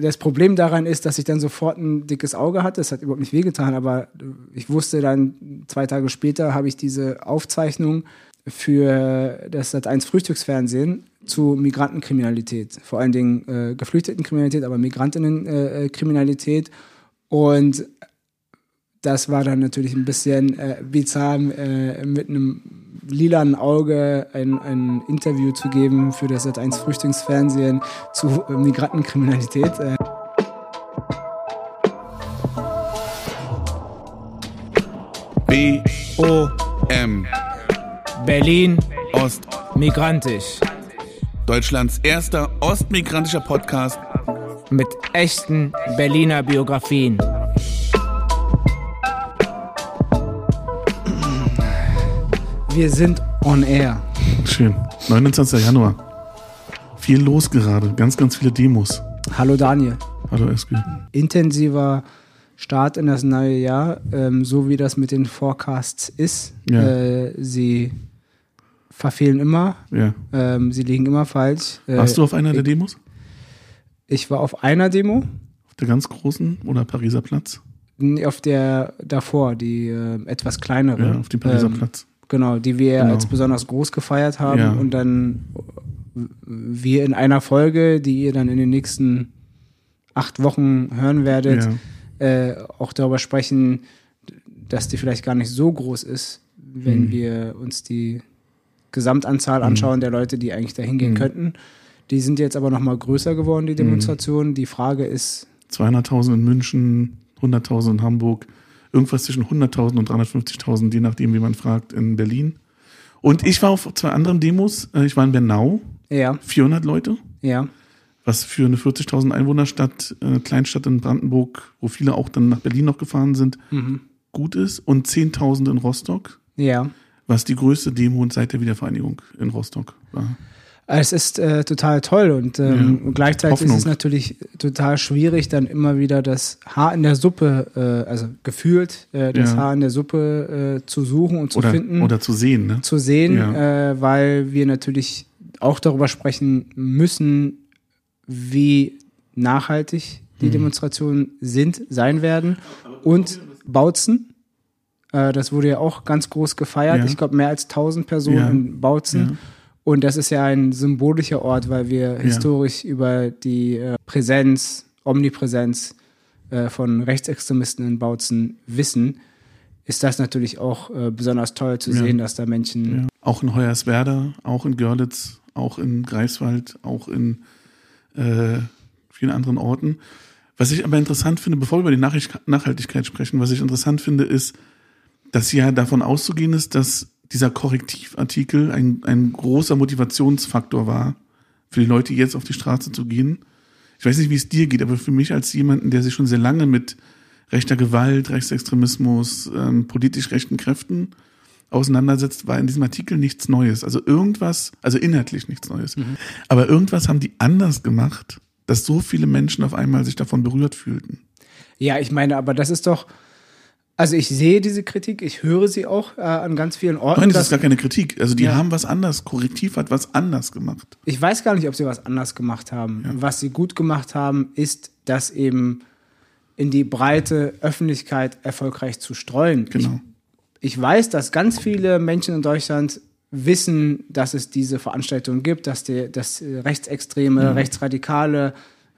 das Problem daran ist, dass ich dann sofort ein dickes Auge hatte. Es hat überhaupt nicht wehgetan, aber ich wusste dann, zwei Tage später habe ich diese Aufzeichnung für das Sat1 Frühstücksfernsehen zu Migrantenkriminalität. Vor allen Dingen äh, Geflüchtetenkriminalität, aber Migrantinnenkriminalität. Und das war dann natürlich ein bisschen äh, bizarr, äh, mit einem lilanen Auge ein, ein Interview zu geben für das Sat1 Frühstücksfernsehen zu äh, Migrantenkriminalität. Äh. B O M Berlin Ost migrantisch Deutschlands erster ostmigrantischer Podcast mit echten Berliner Biografien. Wir sind on air. Schön. 29. Januar. Viel los gerade. Ganz, ganz viele Demos. Hallo Daniel. Hallo Eski. Intensiver Start in das neue Jahr, ähm, so wie das mit den Forecasts ist. Ja. Äh, sie verfehlen immer, Ja. ähm, sie liegen immer falsch. Äh, Warst du auf einer der Demos? Ich war auf einer Demo, Auf der ganz großen oder Pariser Platz? auf der davor, die äh, etwas kleinere. Ja, auf dem Pariser ähm, Platz. Genau, die wir Genau. als besonders groß gefeiert haben Ja. und dann wir in einer Folge, die ihr dann in den nächsten acht Wochen hören werdet, Ja. äh, auch darüber sprechen, dass die vielleicht gar nicht so groß ist, wenn Mhm. wir uns die Gesamtanzahl anschauen der Leute, die eigentlich dahin gehen Mhm. könnten. Die sind jetzt aber noch mal größer geworden, die Demonstrationen. Die Frage ist, 200.000 in München, 100.000 in Hamburg, irgendwas zwischen 100.000 und 350.000, je nachdem, wie man fragt, in Berlin. Und ich war auf zwei anderen Demos. Äh, Ich war in Bernau, ja, 400 Leute, ja, was für eine 40.000 Einwohnerstadt, äh, Kleinstadt in Brandenburg, wo viele auch dann nach Berlin noch gefahren sind, mhm. gut ist. Und 10.000 in Rostock, ja. was die größte Demo seit der Wiedervereinigung in Rostock war. Es ist äh, total toll und, ähm, Ja. gleichzeitig Hoffnung. ist es natürlich total schwierig, dann immer wieder das Haar in der Suppe, äh, also gefühlt äh, das Ja. Haar in der Suppe äh, zu suchen und zu Oder, finden, oder zu sehen, ne? zu sehen, Ja. äh, weil wir natürlich auch darüber sprechen müssen, wie nachhaltig die Mhm. Demonstrationen sind, sein werden und Bautzen. Äh, das wurde ja auch ganz groß gefeiert. Ich glaube, mehr als 1000 Personen in Bautzen. Ja. Und das ist ja ein symbolischer Ort, weil wir historisch über die äh, Präsenz, Omnipräsenz äh, von Rechtsextremisten in Bautzen wissen, ist das natürlich auch äh, besonders toll zu Ja. sehen, dass da Menschen Ja. Auch in Hoyerswerda, auch in Görlitz, auch in Greifswald, auch in vielen anderen Orten. Was ich aber interessant finde, bevor wir über die Nachricht Nachhaltigkeit sprechen, was ich interessant finde, ist, dass ja davon auszugehen ist, dass dieser Korrektivartikel ein, ein großer Motivationsfaktor war, für die Leute jetzt auf die Straße zu gehen. Ich weiß nicht, wie es dir geht, aber für mich als jemanden, der sich schon sehr lange mit rechter Gewalt, Rechtsextremismus, ähm, politisch rechten Kräften auseinandersetzt, war in diesem Artikel nichts Neues. Also irgendwas, also inhaltlich nichts Neues. Aber irgendwas haben die anders gemacht, dass so viele Menschen auf einmal sich davon berührt fühlten. Ja, ich meine, aber das ist doch. Also ich sehe diese Kritik, ich höre sie auch äh, an ganz vielen Orten. Nein, das ist gar keine Kritik. Also die Ja. haben was anders, Korrektiv hat was anders gemacht. ich weiß gar nicht, ob sie was anders gemacht haben. Was sie gut gemacht haben, ist, das eben in die breite Öffentlichkeit erfolgreich zu streuen. Genau. Ich, ich weiß, dass ganz viele Menschen in Deutschland wissen, dass es diese Veranstaltungen gibt, dass, die, dass Rechtsextreme, Rechtsradikale,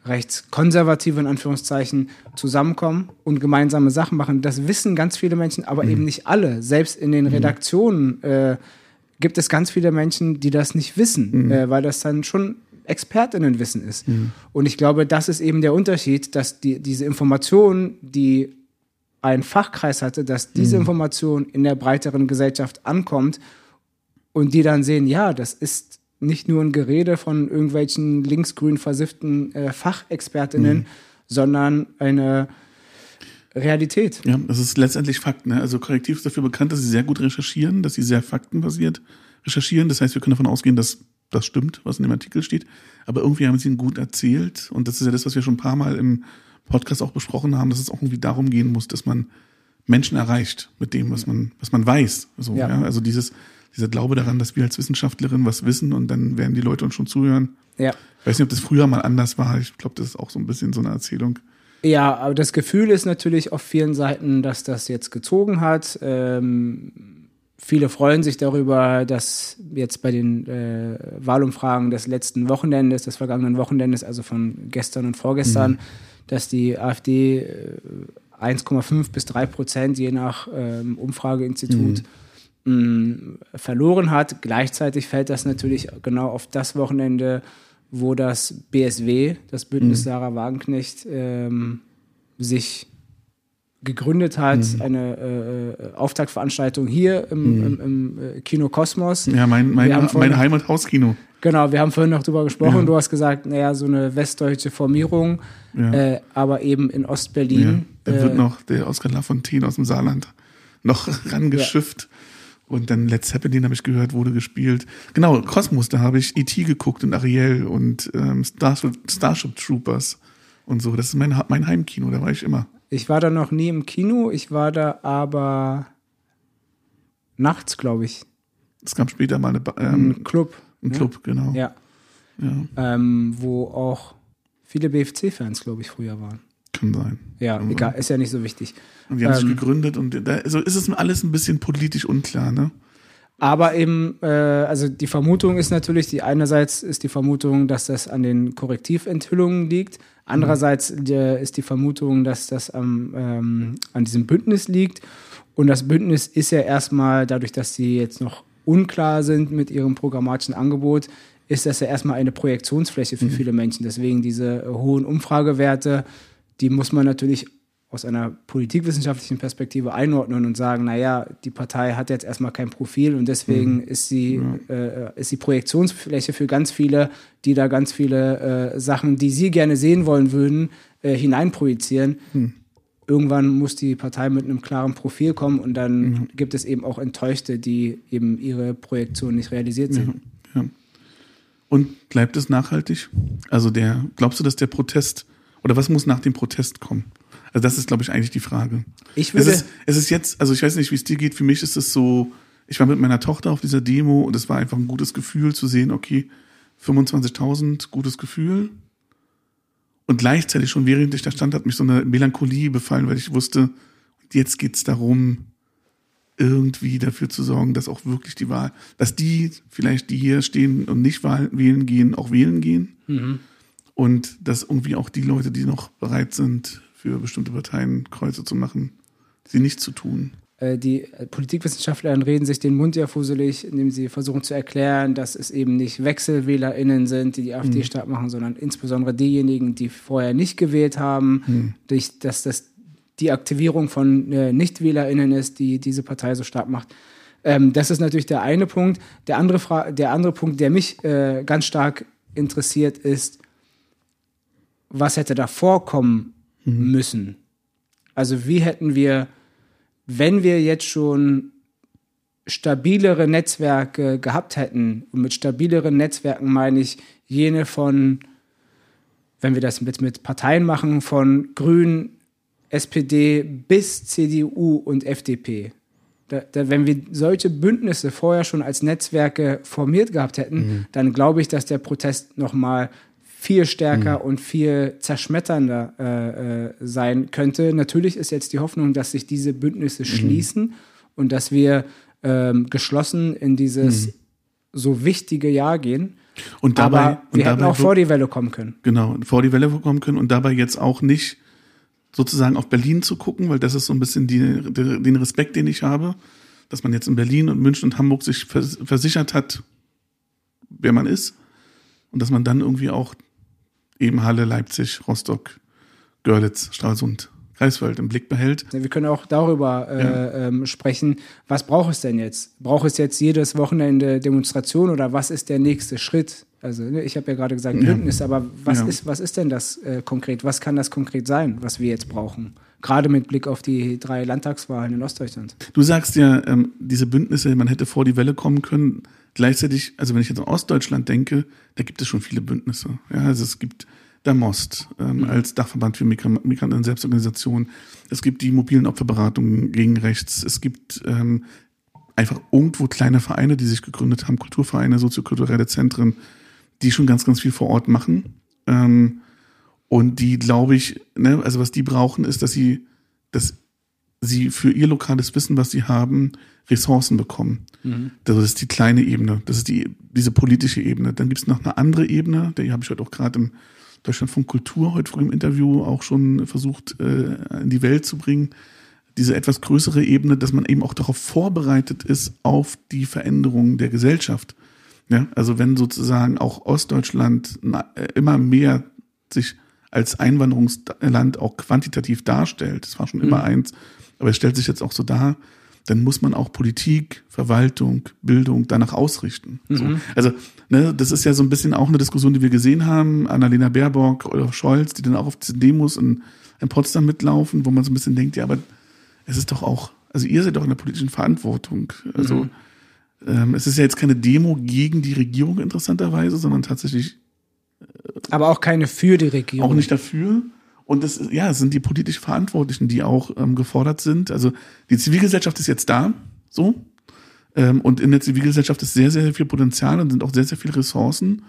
Rechtskonservative in Anführungszeichen zusammenkommen und gemeinsame Sachen machen. Das wissen ganz viele Menschen, aber eben nicht alle. Selbst in den Redaktionen äh, gibt es ganz viele Menschen, die das nicht wissen, äh, weil das dann schon Expertinnenwissen ist. Und ich glaube, das ist eben der Unterschied, dass die, diese Information, die ein Fachkreis hatte, dass diese Information in der breiteren Gesellschaft ankommt und die dann sehen, ja, das ist nicht nur ein Gerede von irgendwelchen linksgrün versifften äh, Fachexpertinnen, sondern eine Realität. Ja, das ist letztendlich Fakt. Ne? Also Korrektiv ist dafür bekannt, dass sie sehr gut recherchieren, dass sie sehr faktenbasiert recherchieren. Das heißt, wir können davon ausgehen, dass das stimmt, was in dem Artikel steht. Aber irgendwie haben sie ihn gut erzählt. Und das ist ja das, was wir schon ein paar Mal im Podcast auch besprochen haben, dass es auch irgendwie darum gehen muss, dass man Menschen erreicht mit dem, was man, was man weiß. So, Ja. ja. Also dieses, dieser Glaube daran, dass wir als Wissenschaftlerin was wissen und dann werden die Leute uns schon zuhören. Ja. Ich weiß nicht, ob das früher mal anders war. Ich glaube, das ist auch so ein bisschen so eine Erzählung. Ja, aber das Gefühl ist natürlich auf vielen Seiten, dass das jetzt gezogen hat. Ähm, viele freuen sich darüber, dass jetzt bei den äh, Wahlumfragen des letzten Wochenendes, des vergangenen Wochenendes, also von gestern und vorgestern, Mhm. dass die AfD äh, 1,5 bis 3 Prozent je nach ähm, Umfrageinstitut mh, verloren hat. Gleichzeitig fällt das natürlich genau auf das Wochenende, wo das BSW, das Bündnis Sarah Wagenknecht, ähm, sich gegründet hat, eine äh, äh, Auftaktveranstaltung hier im, im, im äh, Kino Kosmos. Ja, mein, mein, vorhin- mein Heim- und Hauskino. Genau, wir haben vorhin noch drüber gesprochen. Ja. Du hast gesagt, naja, so eine westdeutsche Formierung, Ja. äh, aber eben in Ja, Ostberlin. da äh, wird noch der Oskar Lafontaine aus dem Saarland noch rangeschifft. Und dann Led Zeppelin habe ich gehört, wurde gespielt. Genau, Kosmos, da habe ich E.T. geguckt und Ariel und ähm, Starship, Starship Troopers und so. Das ist mein, mein Heimkino, da war ich immer. Ich war da noch nie im Kino, ich war da aber nachts, glaube ich, Es gab später mal eine, Ba- ähm, Club. einen ne? Club, genau. Ja. Ja, Ähm, wo auch viele BFC-Fans, glaube ich, früher waren. Kann sein. Ja, Mhm. egal, ist ja nicht so wichtig. Und die haben sich Ähm, gegründet und da also ist es alles ein bisschen politisch unklar, ne? Aber eben, äh, also die Vermutung ist natürlich, die einerseits ist die Vermutung, dass das an den Korrektiventhüllungen liegt. Andererseits äh, ist die Vermutung, dass das am, ähm, an diesem Bündnis liegt. Und das Bündnis ist ja erstmal, dadurch, dass sie jetzt noch unklar sind mit ihrem programmatischen Angebot, ist das ja erstmal eine Projektionsfläche für viele Menschen. Deswegen diese äh, hohen Umfragewerte, die muss man natürlich aus einer politikwissenschaftlichen Perspektive einordnen und sagen, naja, die Partei hat jetzt erstmal kein Profil und deswegen ist sie äh, ist die Projektionsfläche für ganz viele, die da ganz viele äh, Sachen, die sie gerne sehen wollen würden, äh, hineinprojizieren. Irgendwann muss die Partei mit einem klaren Profil kommen und dann gibt es eben auch Enttäuschte, die eben ihre Projektion nicht realisiert sehen. Ja. Und bleibt es nachhaltig? Also der, glaubst du, dass der Protest oder was muss nach dem Protest kommen? Also das ist, glaube ich, eigentlich die Frage. Ich Es würde, ist, es ist jetzt, also ich weiß nicht, wie es dir geht. Für mich ist es so, ich war mit meiner Tochter auf dieser Demo und es war einfach ein gutes Gefühl zu sehen, okay, 25.000, gutes Gefühl. Und gleichzeitig schon während ich da stand, hat mich so eine Melancholie befallen, weil ich wusste, jetzt geht's darum, irgendwie dafür zu sorgen, dass auch wirklich die Wahl, dass die vielleicht, die hier stehen und nicht wählen gehen, auch wählen gehen. Und dass irgendwie auch die Leute, die noch bereit sind, für bestimmte Parteien Kreuze zu machen, sie nicht zu tun. äh, die Politikwissenschaftler reden sich den Mund ja fusselig, indem sie versuchen zu erklären, dass es eben nicht WechselwählerInnen sind, die die AfD stark machen, sondern insbesondere diejenigen, die vorher nicht gewählt haben, durch, dass das die Aktivierung von äh, NichtwählerInnen ist, die diese Partei so stark macht. Ähm, das ist natürlich der eine Punkt. Der andere, Fra der andere Punkt, der mich äh, ganz stark interessiert, ist, was hätte da vorkommen müssen? Also wie hätten wir, wenn wir jetzt schon stabilere Netzwerke gehabt hätten, und mit stabileren Netzwerken meine ich jene von, wenn wir das mit, mit Parteien machen, von Grünen, SPD bis CDU und FDP. Da, da, wenn wir solche Bündnisse vorher schon als Netzwerke formiert gehabt hätten, dann glaube ich, dass der Protest nochmal viel stärker und viel zerschmetternder äh, äh, sein könnte. Natürlich ist jetzt die Hoffnung, dass sich diese Bündnisse schließen und dass wir ähm, geschlossen in dieses so wichtige Jahr gehen. Und dabei, Aber wir hätten dabei auch vor die Welle kommen können. genau, vor die Welle kommen können und dabei jetzt auch nicht sozusagen auf Berlin zu gucken, weil das ist so ein bisschen die, der, den Respekt, den ich habe, dass man jetzt in Berlin und München und Hamburg sich vers versichert hat, wer man ist und dass man dann irgendwie auch eben Halle, Leipzig, Rostock, Görlitz, Stralsund, Greifswald im Blick behält. Ja, Wir können auch darüber äh, ähm, sprechen, was braucht es denn jetzt? Braucht es jetzt jedes Wochenende Demonstration oder was ist der nächste Schritt? Also ne, ich habe ja gerade gesagt Ja. Bündnis, aber was, Ja. ist, was ist denn das äh, konkret? Was kann das konkret sein, was wir jetzt brauchen? Gerade mit Blick auf die drei Landtagswahlen in Ostdeutschland. Du sagst ja, ähm, diese Bündnisse, man hätte vor die Welle kommen können. Gleichzeitig, also wenn ich jetzt an Ostdeutschland denke, da gibt es schon viele Bündnisse. Ja, also es gibt der MOST ähm, als Dachverband für Migra- Migranten und Selbstorganisation. Es gibt die mobilen Opferberatungen gegen rechts. Es gibt ähm, einfach irgendwo kleine Vereine, die sich gegründet haben, Kulturvereine, soziokulturelle Zentren, die schon ganz, ganz viel vor Ort machen. Ähm, und die, glaube ich, ne, also was die brauchen, ist, dass sie, dass sie für ihr lokales Wissen, was sie haben, Ressourcen bekommen. Mhm. Das ist die kleine Ebene, das ist die, diese politische Ebene. Dann gibt es noch eine andere Ebene, die habe ich heute auch gerade im Deutschlandfunk Kultur heute früh im Interview auch schon versucht äh, in die Welt zu bringen. Diese etwas größere Ebene, dass man eben auch darauf vorbereitet ist, auf die Veränderungen der Gesellschaft. Ja, also wenn sozusagen auch Ostdeutschland äh, immer mehr sich als Einwanderungsland auch quantitativ darstellt, das war schon immer eins, aber es stellt sich jetzt auch so dar, dann muss man auch Politik, Verwaltung, Bildung danach ausrichten. So. Also, ne, das ist ja so ein bisschen auch eine Diskussion, die wir gesehen haben, Annalena Baerbock oder Scholz, die dann auch auf diesen Demos in, in Potsdam mitlaufen, wo man so ein bisschen denkt, ja, aber es ist doch auch, also ihr seid doch in der politischen Verantwortung. Also ähm, es ist ja jetzt keine Demo gegen die Regierung interessanterweise, sondern tatsächlich Aber auch keine für die Regierung. auch nicht dafür. Und das ja, es sind die politisch Verantwortlichen, die auch ähm, gefordert sind. Also die Zivilgesellschaft ist jetzt da, so. Ähm, und in der Zivilgesellschaft ist sehr, sehr viel Potenzial und sind auch sehr, sehr viele Ressourcen.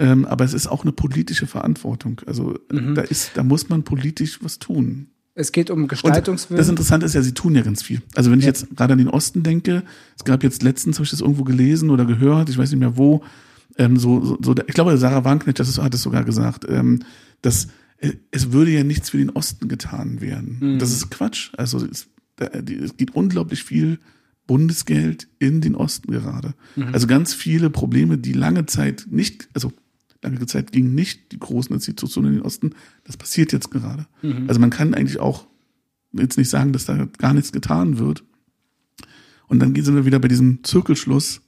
Ähm, aber es ist auch eine politische Verantwortung. Also äh, da ist, da muss man politisch was tun. Es geht um Und Gestaltungswillen. das Interessante ist ja, sie tun ja ganz viel. Also wenn ich jetzt gerade an den Osten denke, es gab jetzt letztens, habe ich das irgendwo gelesen oder gehört, ich weiß nicht mehr wo, ähm, so, so, so, ich glaube, Sarah Wagenknecht das ist, hat es sogar gesagt, ähm, dass es würde ja nichts für den Osten getan werden. Das ist Quatsch. Also es, es geht unglaublich viel Bundesgeld in den Osten gerade. Also ganz viele Probleme, die lange Zeit nicht, also lange Zeit gingen nicht die großen Institutionen in den Osten. Das passiert jetzt gerade. Also man kann eigentlich auch jetzt nicht sagen, dass da gar nichts getan wird. Und dann sind wir wieder bei diesem Zirkelschluss,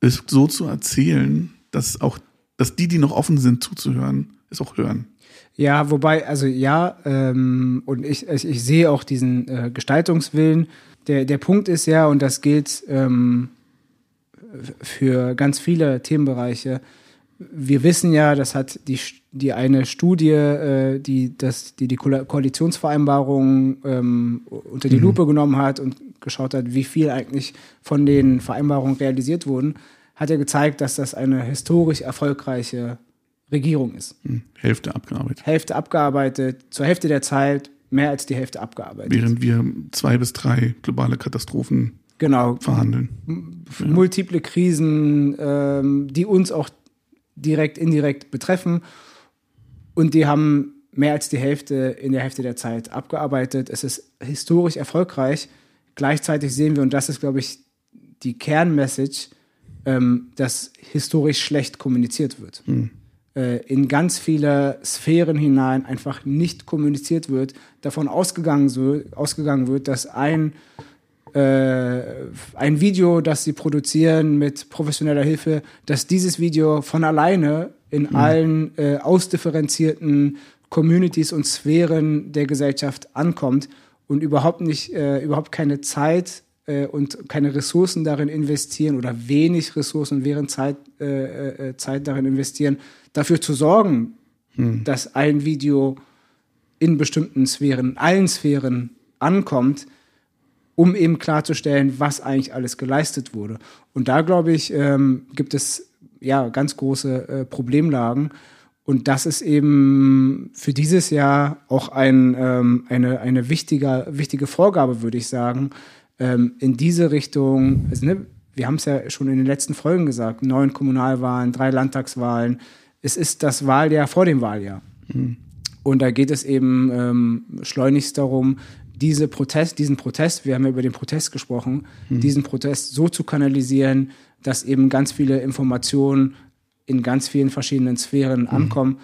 es so zu erzählen, dass auch, dass die, die noch offen sind zuzuhören, es auch hören. Ja, wobei, also ja, ähm, und ich, ich, ich sehe auch diesen äh, Gestaltungswillen. Der, der Punkt ist ja, und das gilt ähm, für ganz viele Themenbereiche, wir wissen ja, das hat die, die eine Studie, äh, die, das, die die Ko- Koalitionsvereinbarung ähm, unter die Lupe genommen hat und geschaut hat, wie viel eigentlich von den Vereinbarungen realisiert wurden, hat ja gezeigt, dass das eine historisch erfolgreiche Regierung ist. Hm, Hälfte abgearbeitet. Hälfte abgearbeitet, zur Hälfte der Zeit mehr als die Hälfte abgearbeitet. Während wir zwei bis drei globale Katastrophen genau. verhandeln. Multiple Krisen, ähm, die uns auch direkt, indirekt betreffen. Und die haben mehr als die Hälfte in der Hälfte der Zeit abgearbeitet. Es ist historisch erfolgreich. Gleichzeitig sehen wir, und das ist, glaube ich, die Kernmessage, ähm, dass historisch schlecht kommuniziert wird. Äh, in ganz viele Sphären hinein einfach nicht kommuniziert wird, davon ausgegangen, so, ausgegangen wird, dass ein äh, ein Video, das sie produzieren mit professioneller Hilfe, dass dieses Video von alleine in allen äh, ausdifferenzierten Communities und Sphären der Gesellschaft ankommt und überhaupt nicht, äh, überhaupt keine Zeit und keine Ressourcen darin investieren oder wenig Ressourcen und während Zeit, äh, äh, Zeit darin investieren, dafür zu sorgen, dass ein Video in bestimmten Sphären, in allen Sphären ankommt, um eben klarzustellen, was eigentlich alles geleistet wurde. Und da, glaube ich, ähm, gibt es ja ganz große äh, Problemlagen. Und das ist eben für dieses Jahr auch ein, ähm, eine, eine wichtige, wichtige Vorgabe, würde ich sagen, ähm, in diese Richtung. Also, ne, wir haben es ja schon in den letzten Folgen gesagt, neun Kommunalwahlen, drei Landtagswahlen. Es ist das Wahljahr vor dem Wahljahr. Und da geht es eben ähm, schleunigst darum, diese Protest, diesen Protest, wir haben ja über den Protest gesprochen, diesen Protest so zu kanalisieren, dass eben ganz viele Informationen in ganz vielen verschiedenen Sphären ankommen.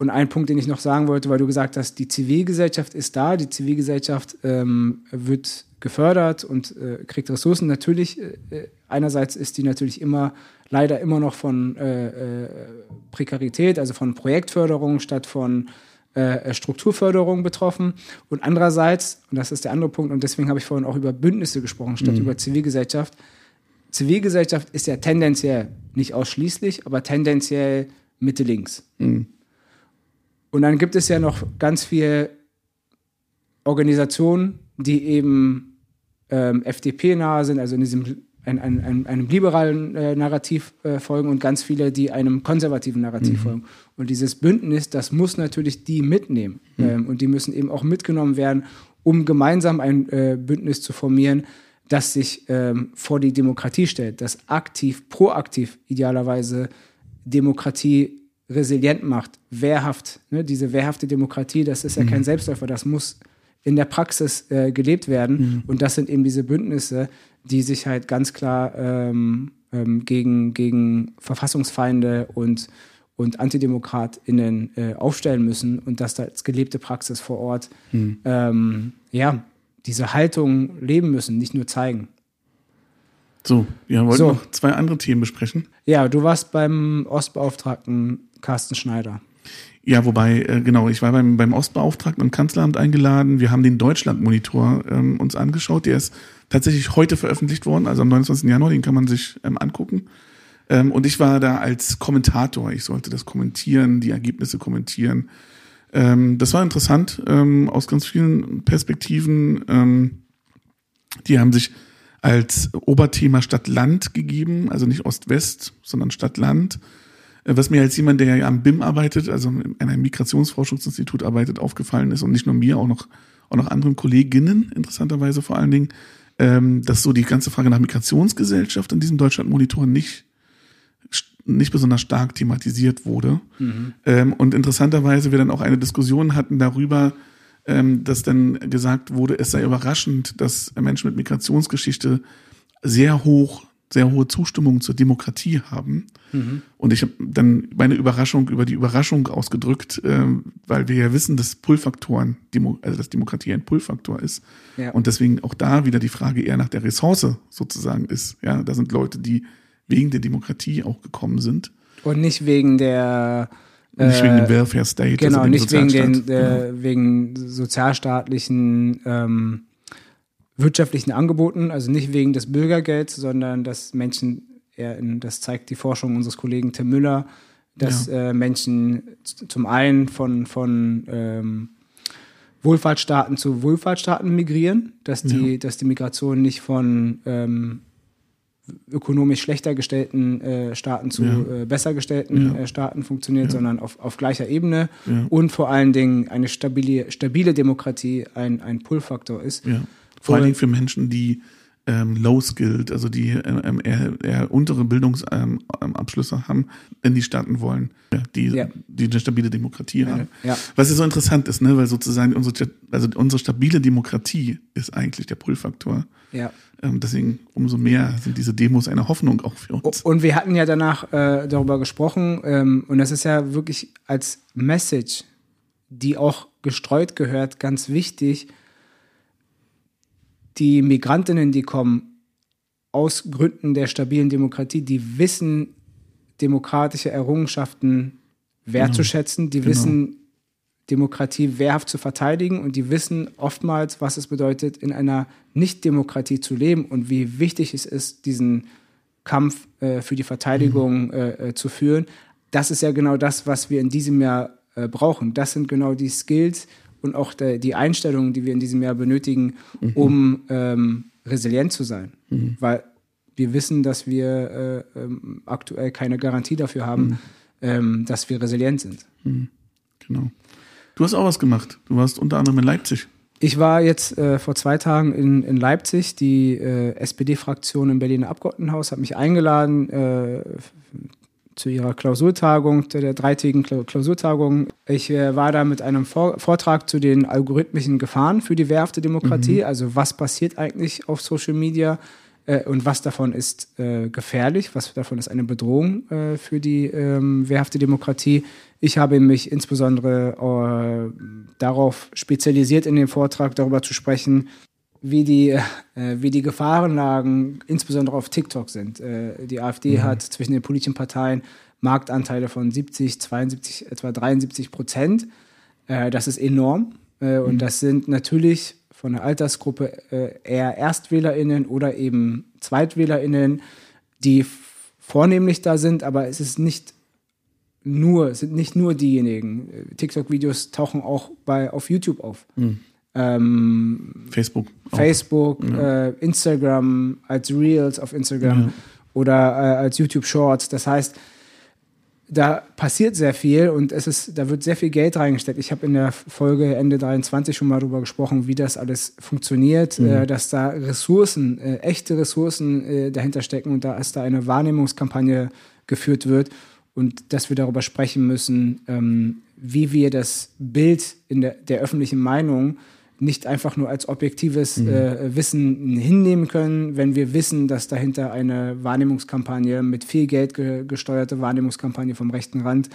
Und ein Punkt, den ich noch sagen wollte, weil du gesagt hast, die Zivilgesellschaft ist da, die Zivilgesellschaft ähm, wird gefördert und äh, kriegt Ressourcen. Natürlich, äh, einerseits ist die natürlich immer leider immer noch von äh, äh, Prekarität, also von Projektförderung statt von äh, Strukturförderung betroffen. Und andererseits, und das ist der andere Punkt, und deswegen habe ich vorhin auch über Bündnisse gesprochen, statt über Zivilgesellschaft. Zivilgesellschaft ist ja tendenziell, nicht ausschließlich, aber tendenziell Mitte links. Und dann gibt es ja noch ganz viele Organisationen, die eben ähm, FDP nahe sind, also in diesem ein, ein, ein, einem liberalen äh, Narrativ äh, folgen und ganz viele, die einem konservativen Narrativ Mhm. folgen. Und dieses Bündnis, das muss natürlich die mitnehmen. Mhm. Ähm, und die müssen eben auch mitgenommen werden, um gemeinsam ein äh, Bündnis zu formieren, das sich ähm, vor die Demokratie stellt, das aktiv, proaktiv idealerweise Demokratie resilient macht, wehrhaft. Ne? Diese wehrhafte Demokratie, das ist ja Mhm. kein Selbstläufer, das muss in der Praxis äh, gelebt werden. Mhm. Und das sind eben diese Bündnisse, die sich halt ganz klar ähm, ähm, gegen, gegen Verfassungsfeinde und, und AntidemokratInnen äh, aufstellen müssen und dass da als gelebte Praxis vor Ort Mhm. ähm, ja, diese Haltung leben müssen, nicht nur zeigen. So, wir wollten So. noch zwei andere Themen besprechen. Ja, du warst beim Ostbeauftragten Carsten Schneider. Ja, wobei, äh, genau, ich war beim, beim Ostbeauftragten im Kanzleramt eingeladen. Wir haben den Deutschlandmonitor ähm, uns angeschaut. Der ist tatsächlich heute veröffentlicht worden, also am 29. Januar, den kann man sich ähm, angucken. Ähm, und ich war da als Kommentator. Ich sollte das kommentieren, die Ergebnisse kommentieren. Ähm, das war interessant ähm, aus ganz vielen Perspektiven. Ähm, die haben sich als Oberthema Stadt-Land gegeben, also nicht Ost-West, sondern Stadt-Land. Was mir als jemand, der ja am BIM arbeitet, also in einem Migrationsforschungsinstitut arbeitet, aufgefallen ist und nicht nur mir, auch noch, auch noch anderen Kolleginnen, interessanterweise vor allen Dingen, ähm, dass so die ganze Frage nach Migrationsgesellschaft in diesem Deutschlandmonitor nicht nicht besonders stark thematisiert wurde. Ähm, und interessanterweise wir dann auch eine Diskussion hatten darüber, ähm, dass dann gesagt wurde, es sei überraschend, dass Menschen mit Migrationsgeschichte sehr hoch, sehr hohe Zustimmung zur Demokratie haben. Und ich habe dann meine Überraschung über die Überraschung ausgedrückt, ähm, weil wir ja wissen, dass Pull-Faktoren, also dass Demokratie ein Pull-Faktor ist. Ja. Und deswegen auch da wieder die Frage eher nach der Ressource sozusagen ist. Ja, da sind Leute, die wegen der Demokratie auch gekommen sind. Und nicht wegen der nicht wegen Äh, dem Welfare State. Genau, also dem nicht wegen, den, äh, wegen sozialstaatlichen ähm, wirtschaftlichen Angeboten, also nicht wegen des Bürgergelds, sondern dass Menschen, das zeigt die Forschung unseres Kollegen Tim Müller, dass äh, Menschen zum einen von, von ähm, Wohlfahrtsstaaten zu Wohlfahrtsstaaten migrieren, dass die, dass die Migration nicht von ähm, ökonomisch schlechter gestellten äh, Staaten zu Ja. äh, besser gestellten Ja. äh, Staaten funktioniert, sondern auf, auf gleicher Ebene Ja. und vor allen Dingen eine stabile, stabile Demokratie ein, ein Pull-Faktor ist. Ja. Vor allen Dingen für Menschen, die ähm, low-skilled, also die ähm, eher, eher untere Bildungsabschlüsse ähm, ähm, haben, in die Staaten wollen, ja, die, Ja. die eine stabile Demokratie haben. ja. Was ja so interessant ist, ne, weil sozusagen unsere, also unsere stabile Demokratie ist eigentlich der Pull-Faktor. Ja. Ähm, deswegen umso mehr sind diese Demos eine Hoffnung auch für uns. Und wir hatten ja danach äh, darüber gesprochen, ähm, und das ist ja wirklich als Message, die auch gestreut gehört, ganz wichtig. Die Migrantinnen, die kommen aus Gründen der stabilen Demokratie, die wissen demokratische Errungenschaften wertzuschätzen, die Genau. wissen Demokratie wehrhaft zu verteidigen und die wissen oftmals, was es bedeutet, in einer Nicht-Demokratie zu leben und wie wichtig es ist, diesen Kampf äh, für die Verteidigung äh, äh, zu führen. Das ist ja genau das, was wir in diesem Jahr äh, brauchen. Das sind genau die Skills und auch der, die Einstellungen, die wir in diesem Jahr benötigen, um ähm, resilient zu sein. Weil wir wissen, dass wir äh, ähm, aktuell keine Garantie dafür haben, ähm, dass wir resilient sind. Genau. Du hast auch was gemacht. Du warst unter anderem in Leipzig. Ich war jetzt äh, vor zwei Tagen in, in Leipzig. Die äh, SPD-Fraktion im Berliner Abgeordnetenhaus hat mich eingeladen äh, zu ihrer Klausurtagung, zu der dreitägigen Kla- Klausurtagung. Ich äh, war da mit einem Vor Vortrag zu den algorithmischen Gefahren für die wehrhafte Demokratie. Also was passiert eigentlich auf Social Media äh, und was davon ist äh, gefährlich, was davon ist eine Bedrohung für die ähm, wehrhafte Demokratie. Ich habe mich insbesondere darauf spezialisiert, in dem Vortrag darüber zu sprechen, wie die, äh, wie die Gefahrenlagen insbesondere auf TikTok sind. Äh, die AfD hat zwischen den politischen Parteien Marktanteile von 70, 72, etwa 73 Prozent. Äh, das ist enorm. Äh, und das sind natürlich von der Altersgruppe äh, eher ErstwählerInnen oder eben ZweitwählerInnen, die vornehmlich da sind, aber es ist nicht nur, sind nicht nur diejenigen. Äh, TikTok-Videos tauchen auch bei, auf YouTube auf. Ähm, ähm, Facebook. Facebook, äh, Instagram, als Reels auf Instagram Ja. oder äh, als YouTube Shorts. Das heißt, da passiert sehr viel und es ist, da wird sehr viel Geld reingesteckt. Ich habe in der Folge Ende 23 schon mal darüber gesprochen, wie das alles funktioniert, äh, dass da Ressourcen, äh, echte Ressourcen äh, dahinter stecken und da ist da eine Wahrnehmungskampagne geführt wird und dass wir darüber sprechen müssen, ähm, wie wir das Bild in der, der öffentlichen Meinung nicht einfach nur als objektives äh, Wissen hinnehmen können, wenn wir wissen, dass dahinter eine Wahrnehmungskampagne mit viel Geld ge gesteuerte Wahrnehmungskampagne vom rechten Rand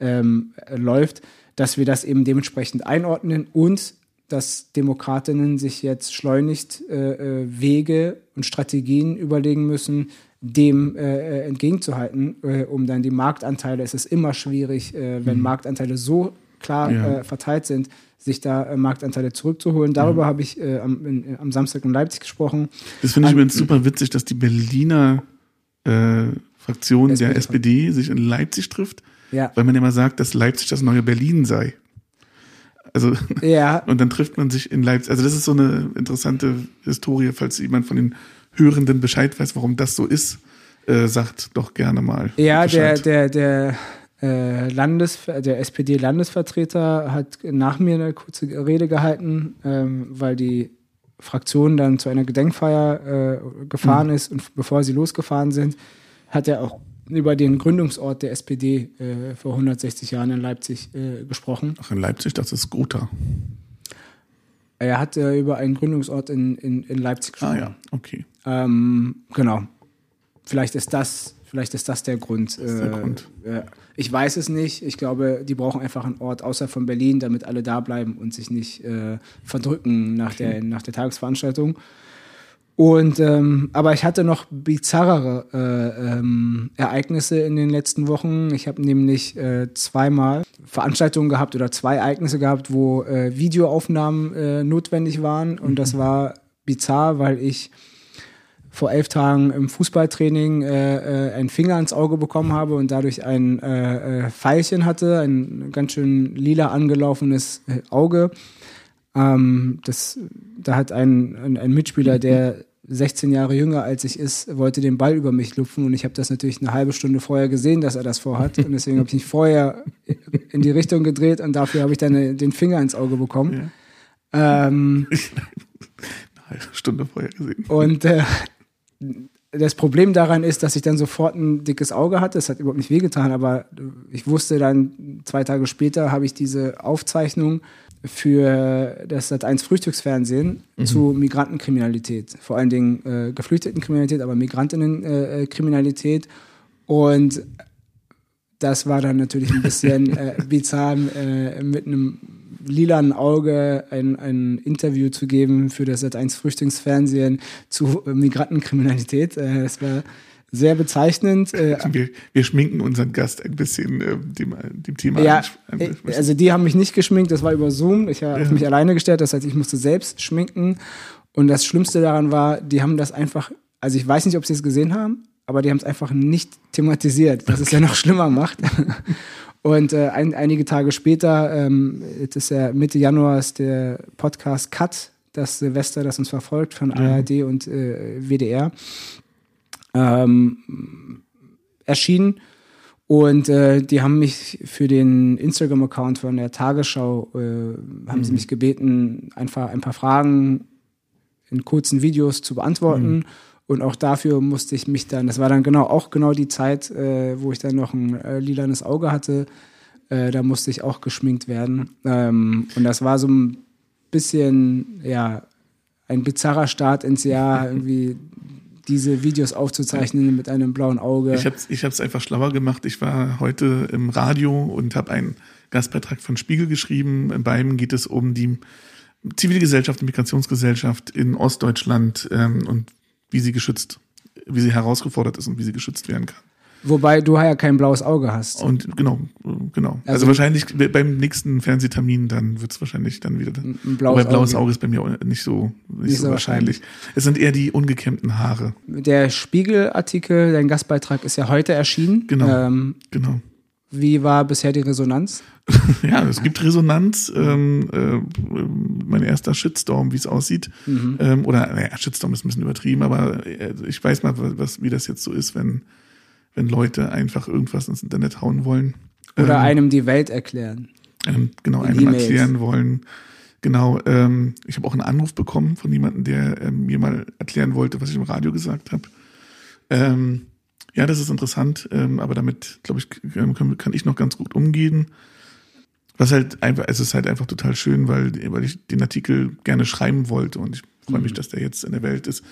ähm, äh, läuft, dass wir das eben dementsprechend einordnen und dass Demokratinnen sich jetzt schleunigst äh, äh, Wege und Strategien überlegen müssen, dem äh, äh, entgegenzuhalten, äh, um dann die Marktanteile, es ist immer schwierig, äh, wenn Marktanteile so klar Ja. äh, verteilt sind, sich da äh, Marktanteile zurückzuholen. Darüber habe ich äh, am, in, am Samstag in Leipzig gesprochen. Das finde ich übrigens super witzig, dass die Berliner äh, Fraktion der SPD. SPD sich in Leipzig trifft, Ja, weil man immer sagt, dass Leipzig das neue Berlin sei. Also, ja, und dann trifft man sich in Leipzig. Also, das ist so eine interessante Historie, falls jemand von den Hörenden Bescheid weiß, warum das so ist, äh, sagt doch gerne mal. Ja, der, der, der, äh, Landes, der SPD-Landesvertreter hat nach mir eine kurze Rede gehalten, ähm, weil die Fraktion dann zu einer Gedenkfeier äh, gefahren ist und bevor sie losgefahren sind, hat er auch über den Gründungsort der SPD äh, vor 160 Jahren in Leipzig äh, gesprochen. Ach, in Leipzig, das ist Gotha. Er hat äh, über einen Gründungsort in, in, in Leipzig Ah gesprochen. ja, okay. Ähm, genau. Vielleicht ist das, vielleicht ist das der Grund. ist der Äh, Grund. äh, ich weiß es nicht. Ich glaube, die brauchen einfach einen Ort außerhalb von Berlin, damit alle da bleiben und sich nicht äh, verdrücken nach, der, nach der Tagesveranstaltung. Und ähm, aber ich hatte noch bizarrere äh, ähm, Ereignisse in den letzten Wochen. Ich habe nämlich äh, zweimal Veranstaltungen gehabt oder zwei Ereignisse gehabt, wo äh, Videoaufnahmen äh, notwendig waren. Und das war bizarr, weil ich vor elf Tagen im Fußballtraining äh, äh, einen Finger ans Auge bekommen habe und dadurch ein äh, äh, Pfeilchen hatte, ein ganz schön lila angelaufenes äh, Auge. Ähm, das, da hat ein, ein, ein Mitspieler, der 16 Jahre jünger als ich ist, wollte den Ball über mich lupfen und ich habe das natürlich eine halbe Stunde vorher gesehen, dass er das vorhat und deswegen habe ich mich vorher in die Richtung gedreht und dafür habe ich dann äh, den Finger ins Auge bekommen. Ähm, Eine halbe Stunde vorher gesehen. und äh, das Problem daran ist, dass ich dann sofort ein dickes Auge hatte. Es hat überhaupt nicht wehgetan, aber ich wusste dann, zwei Tage später habe ich diese Aufzeichnung für das Sat1 Frühstücksfernsehen zu Migrantenkriminalität. Vor allen Dingen äh, Geflüchtetenkriminalität, aber Migrantinnenkriminalität. Äh, Kriminalität. und das war dann natürlich ein bisschen äh, bizarr, äh, mit einem lilanen Auge ein, ein Interview zu geben für das Sat1 Frühstücksfernsehen zu äh, Migrantenkriminalität. Äh, das war sehr bezeichnend. Äh, Wir, wir schminken unseren Gast ein bisschen äh, dem, dem Thema ja, äh, also die haben mich nicht geschminkt, das war über Zoom. Ich habe auf mich alleine gestellt, das heißt, ich musste selbst schminken. Und das Schlimmste daran war, die haben das einfach, also ich weiß nicht, ob sie es gesehen haben, aber die haben es einfach nicht thematisiert, was es ja noch schlimmer macht. Und äh, ein, einige Tage später, ähm, jetzt ist ja Mitte Januar, ist der Podcast Cut, das Silvester, das uns verfolgt von ARD und äh, WDR, ähm, erschienen. Und äh, die haben mich für den Instagram-Account von der Tagesschau, äh, haben sie mich gebeten, einfach ein paar Fragen in kurzen Videos zu beantworten. Und auch dafür musste ich mich dann, das war dann genau auch genau die Zeit, äh, wo ich dann noch ein äh, lilanes Auge hatte. Äh, da musste ich auch geschminkt werden. Ähm, und das war so ein bisschen, ja, ein bizarrer Start ins Jahr, irgendwie diese Videos aufzuzeichnen mit einem blauen Auge. Ich habe es ich hab's einfach schlauer gemacht. Ich war heute im Radio und habe einen Gastbeitrag von Spiegel geschrieben. In beiden geht es um die Zivilgesellschaft und Migrationsgesellschaft in Ostdeutschland ähm, und wie sie geschützt, wie sie herausgefordert ist und wie sie geschützt werden kann. Wobei du ja kein blaues Auge hast. Und genau, genau. Also, Also- wahrscheinlich beim nächsten Fernsehtermin, dann wird's wahrscheinlich dann wieder. ein Blaues, Wobei blaues Auge. Auge ist bei mir nicht so, nicht, Nicht so so wahrscheinlich. Es sind eher die ungekämmten Haare. Der Spiegel-Artikel, dein Gastbeitrag ist ja heute erschienen. Genau. Ähm, Genau. Wie war bisher die Resonanz? Ja, es gibt Resonanz. Ähm, äh, mein erster Shitstorm, wie es aussieht. Ähm, oder, naja, Shitstorm ist ein bisschen übertrieben, aber äh, ich weiß mal, was, wie das jetzt so ist, wenn, wenn Leute einfach irgendwas ins Internet hauen wollen. Oder Ähm, einem die Welt erklären? einem, genau, In einem E-Mails. erklären wollen. Genau, ähm, ich habe auch einen Anruf bekommen von jemandem, der ähm, mir mal erklären wollte, was ich im Radio gesagt habe. Ähm, ja, das ist interessant, ähm, aber damit, glaube ich, k- kann, kann ich noch ganz gut umgehen. Was halt einfach, es ist halt einfach total schön, weil, weil ich den Artikel gerne schreiben wollte und ich freue mich, dass der jetzt in der Welt ist.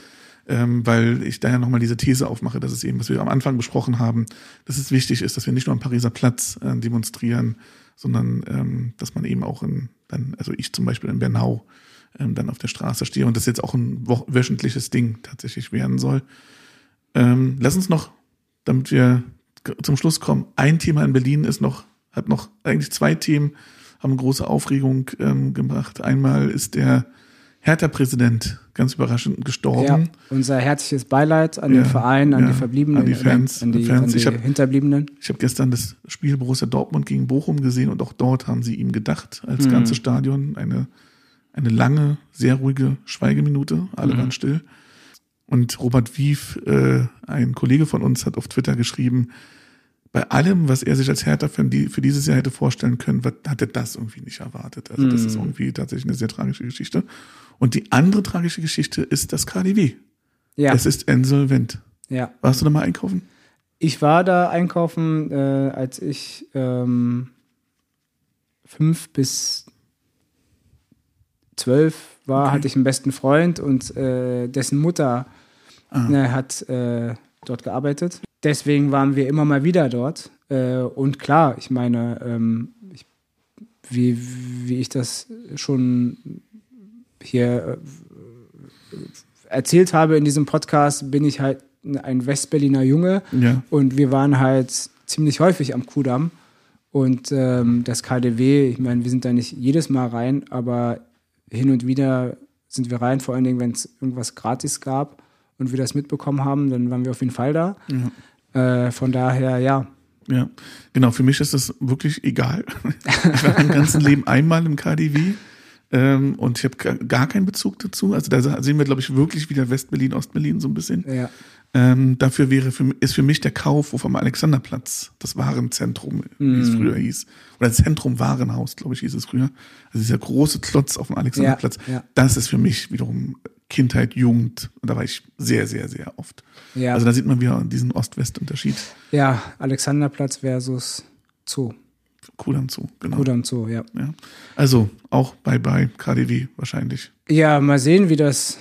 Ähm, weil ich daher nochmal diese These aufmache, dass es eben, was wir am Anfang besprochen haben, dass es wichtig ist, dass wir nicht nur am Pariser Platz äh, demonstrieren, sondern ähm, dass man eben auch in, dann, also ich zum Beispiel in Bernau, ähm, dann auf der Straße stehe und das jetzt auch ein wöchentliches Ding tatsächlich werden soll. Ähm, lass uns noch, damit wir zum Schluss kommen, ein Thema in Berlin ist noch, hat noch eigentlich zwei Themen, haben große Aufregung ähm, gemacht. Einmal ist der Hertha-Präsident ganz überraschend gestorben. Ja, unser herzliches Beileid an Ja, den Verein, an ja, die Verbliebenen, an die Fans, an die, Fans. An die Ich hab- Hinterbliebenen. Ich habe gestern das Spiel Borussia Dortmund gegen Bochum gesehen und auch dort haben sie ihm gedacht Mhm. als ganze Stadion. Eine, eine lange, sehr ruhige Schweigeminute, alle Mhm. waren still. Und Robert Wief, äh, ein Kollege von uns, hat auf Twitter geschrieben, bei allem, was er sich als Hertha-Fan die, für dieses Jahr hätte vorstellen können, hat er das irgendwie nicht erwartet. Also das ist irgendwie tatsächlich eine sehr tragische Geschichte. Und die andere tragische Geschichte ist das KDW. Ja, Es ist insolvent. ja. Warst du da mal einkaufen? Ich war da einkaufen, äh, als ich ähm, fünf bis zwölf war, hatte ich einen besten Freund und äh, dessen Mutter Ah. ne, hat äh, dort gearbeitet. Deswegen waren wir immer mal wieder dort. Äh, und klar, ich meine, ähm, ich, wie, wie ich das schon hier äh, erzählt habe in diesem Podcast, bin ich halt ein Westberliner Junge. Ja. Und wir waren halt ziemlich häufig am Kudamm. Und ähm, das KDW, ich meine, wir sind da nicht jedes Mal rein, aber hin und wieder sind wir rein, vor allen Dingen, wenn es irgendwas gratis gab und wir das mitbekommen haben, dann waren wir auf jeden Fall da. Äh, von daher, ja. Ja, genau. Für mich ist das wirklich egal. Ich war mein ganzen Leben einmal im KDW ähm, und ich habe gar- gar keinen Bezug dazu. Also da sehen wir, glaube ich, wirklich wieder Westberlin, Ostberlin so ein bisschen. ja. Ähm, dafür wäre für, ist für mich der Kauf vom Alexanderplatz, das Warenzentrum, wie es früher hieß. Oder Zentrum Warenhaus, glaube ich, hieß es früher. Also dieser große Klotz auf dem Alexanderplatz. Ja, ja. Das ist für mich wiederum Kindheit, Jugend. Und da war ich sehr, sehr, sehr oft. Ja. Also da sieht man wieder diesen Ost-West-Unterschied. Ja, Alexanderplatz versus Zoo. Kudamm zu, genau. Kudamm Zoo, ja. Ja. Also auch bei bei KDW wahrscheinlich. Ja, mal sehen, wie das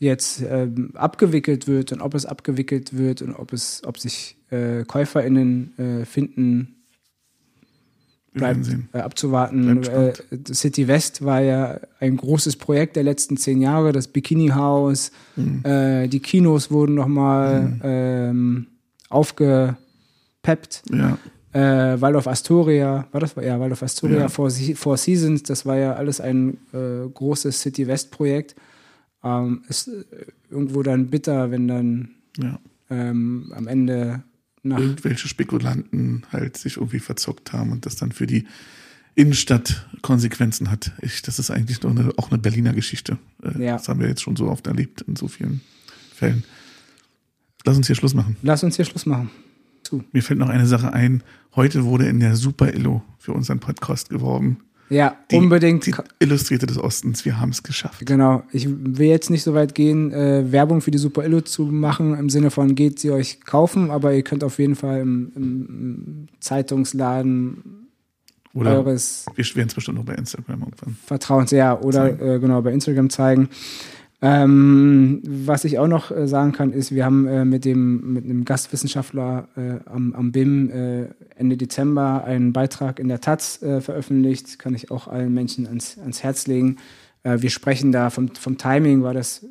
jetzt ähm, abgewickelt wird und ob es abgewickelt wird und ob es, ob sich äh, KäuferInnen äh, finden, bleibt äh, abzuwarten. Äh, Bleibt City West war ja ein großes Projekt der letzten zehn Jahre, das Bikini House, Mhm. äh, die Kinos wurden nochmal ähm, aufgepeppt. Ja, Äh, Waldorf Astoria, war das? Ja, Waldorf Astoria, Ja. Four, Four Seasons, das war ja alles ein äh, großes City West Projekt. Ähm, ist äh, irgendwo dann bitter, wenn dann ja. ähm, am Ende nach. Irgendwelche Spekulanten halt sich irgendwie verzockt haben und das dann für die Innenstadt Konsequenzen hat. Ich, das ist eigentlich noch eine, auch eine Berliner Geschichte. Äh, Ja. Das haben wir jetzt schon so oft erlebt in so vielen Fällen. Lass uns hier Schluss machen. Lass uns hier Schluss machen. Mir fällt noch eine Sache ein. Heute wurde in der Super Illo für unseren Podcast geworben. Ja, Die, unbedingt. Die Illustrierte des Ostens. Wir haben es geschafft. Genau, ich will jetzt nicht so weit gehen, äh, Werbung für die Super Illo zu machen, im Sinne von geht sie euch kaufen, aber ihr könnt auf jeden Fall im, im, im Zeitungsladen Oder eures wir werden es bestimmt noch bei Instagram irgendwann. Vertrauens, ja, oder äh, genau bei Instagram zeigen. Ähm, was ich auch noch äh, sagen kann, ist, wir haben äh, mit dem mit einem Gastwissenschaftler äh, am, am BIM äh, Ende Dezember einen Beitrag in der Taz äh, veröffentlicht, kann ich auch allen Menschen ans, ans Herz legen. Äh, wir sprechen da vom, vom Timing, war das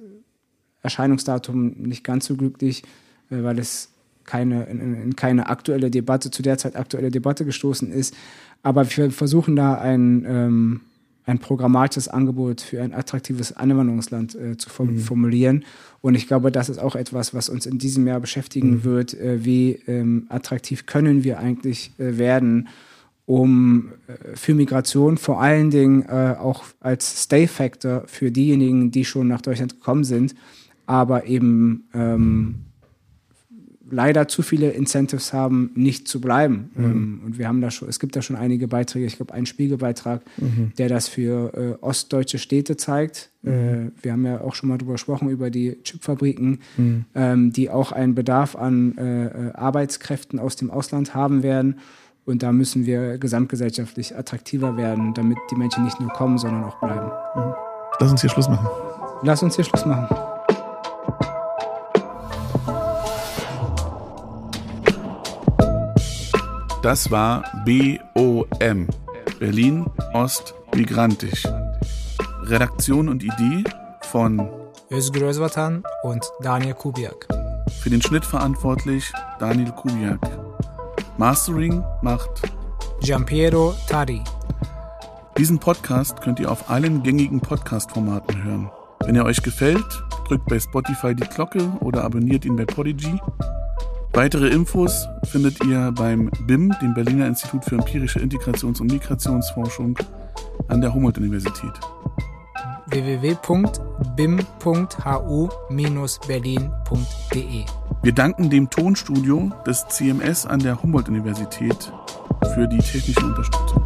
Erscheinungsdatum nicht ganz so glücklich, weil es keine, in, in keine aktuelle Debatte, zu der Zeit aktuelle Debatte gestoßen ist. Aber wir versuchen da ein, ähm, ein programmatisches Angebot für ein attraktives Anwanderungsland äh, zu formulieren. Und ich glaube, das ist auch etwas, was uns in diesem Jahr beschäftigen wird. Äh, wie ähm, attraktiv können wir eigentlich äh, werden, um äh, für Migration vor allen Dingen äh, auch als Stay-Factor für diejenigen, die schon nach Deutschland gekommen sind, aber eben ähm, leider zu viele Incentives haben, nicht zu bleiben. Mhm. Ähm, und wir haben da schon, es gibt da schon einige Beiträge, ich glaube einen Spiegelbeitrag, Mhm. der das für äh, ostdeutsche Städte zeigt. Mhm. Äh, wir haben ja auch schon mal drüber gesprochen, über die Chipfabriken, Mhm. ähm, die auch einen Bedarf an äh, äh, Arbeitskräften aus dem Ausland haben werden. Und da müssen wir gesamtgesellschaftlich attraktiver werden, damit die Menschen nicht nur kommen, sondern auch bleiben. Lass uns hier Schluss machen. Lass uns hier Schluss machen. Das war BOM. Berlin Ost Migrantisch. Redaktion und Idee von Özgür Özvatan und Daniel Kubiak. für den Schnitt verantwortlich Daniel Kubiak. Mastering macht Giampiero Tari. Diesen Podcast könnt ihr auf allen gängigen Podcast-Formaten hören. Wenn er euch gefällt, drückt bei Spotify die Glocke oder abonniert ihn bei Podigy. Weitere Infos findet ihr beim BIM, dem Berliner Institut für empirische Integrations- und Migrationsforschung an der Humboldt-Universität. www.bim.hu-berlin.de Wir danken dem Tonstudio des CMS an der Humboldt-Universität für die technische Unterstützung.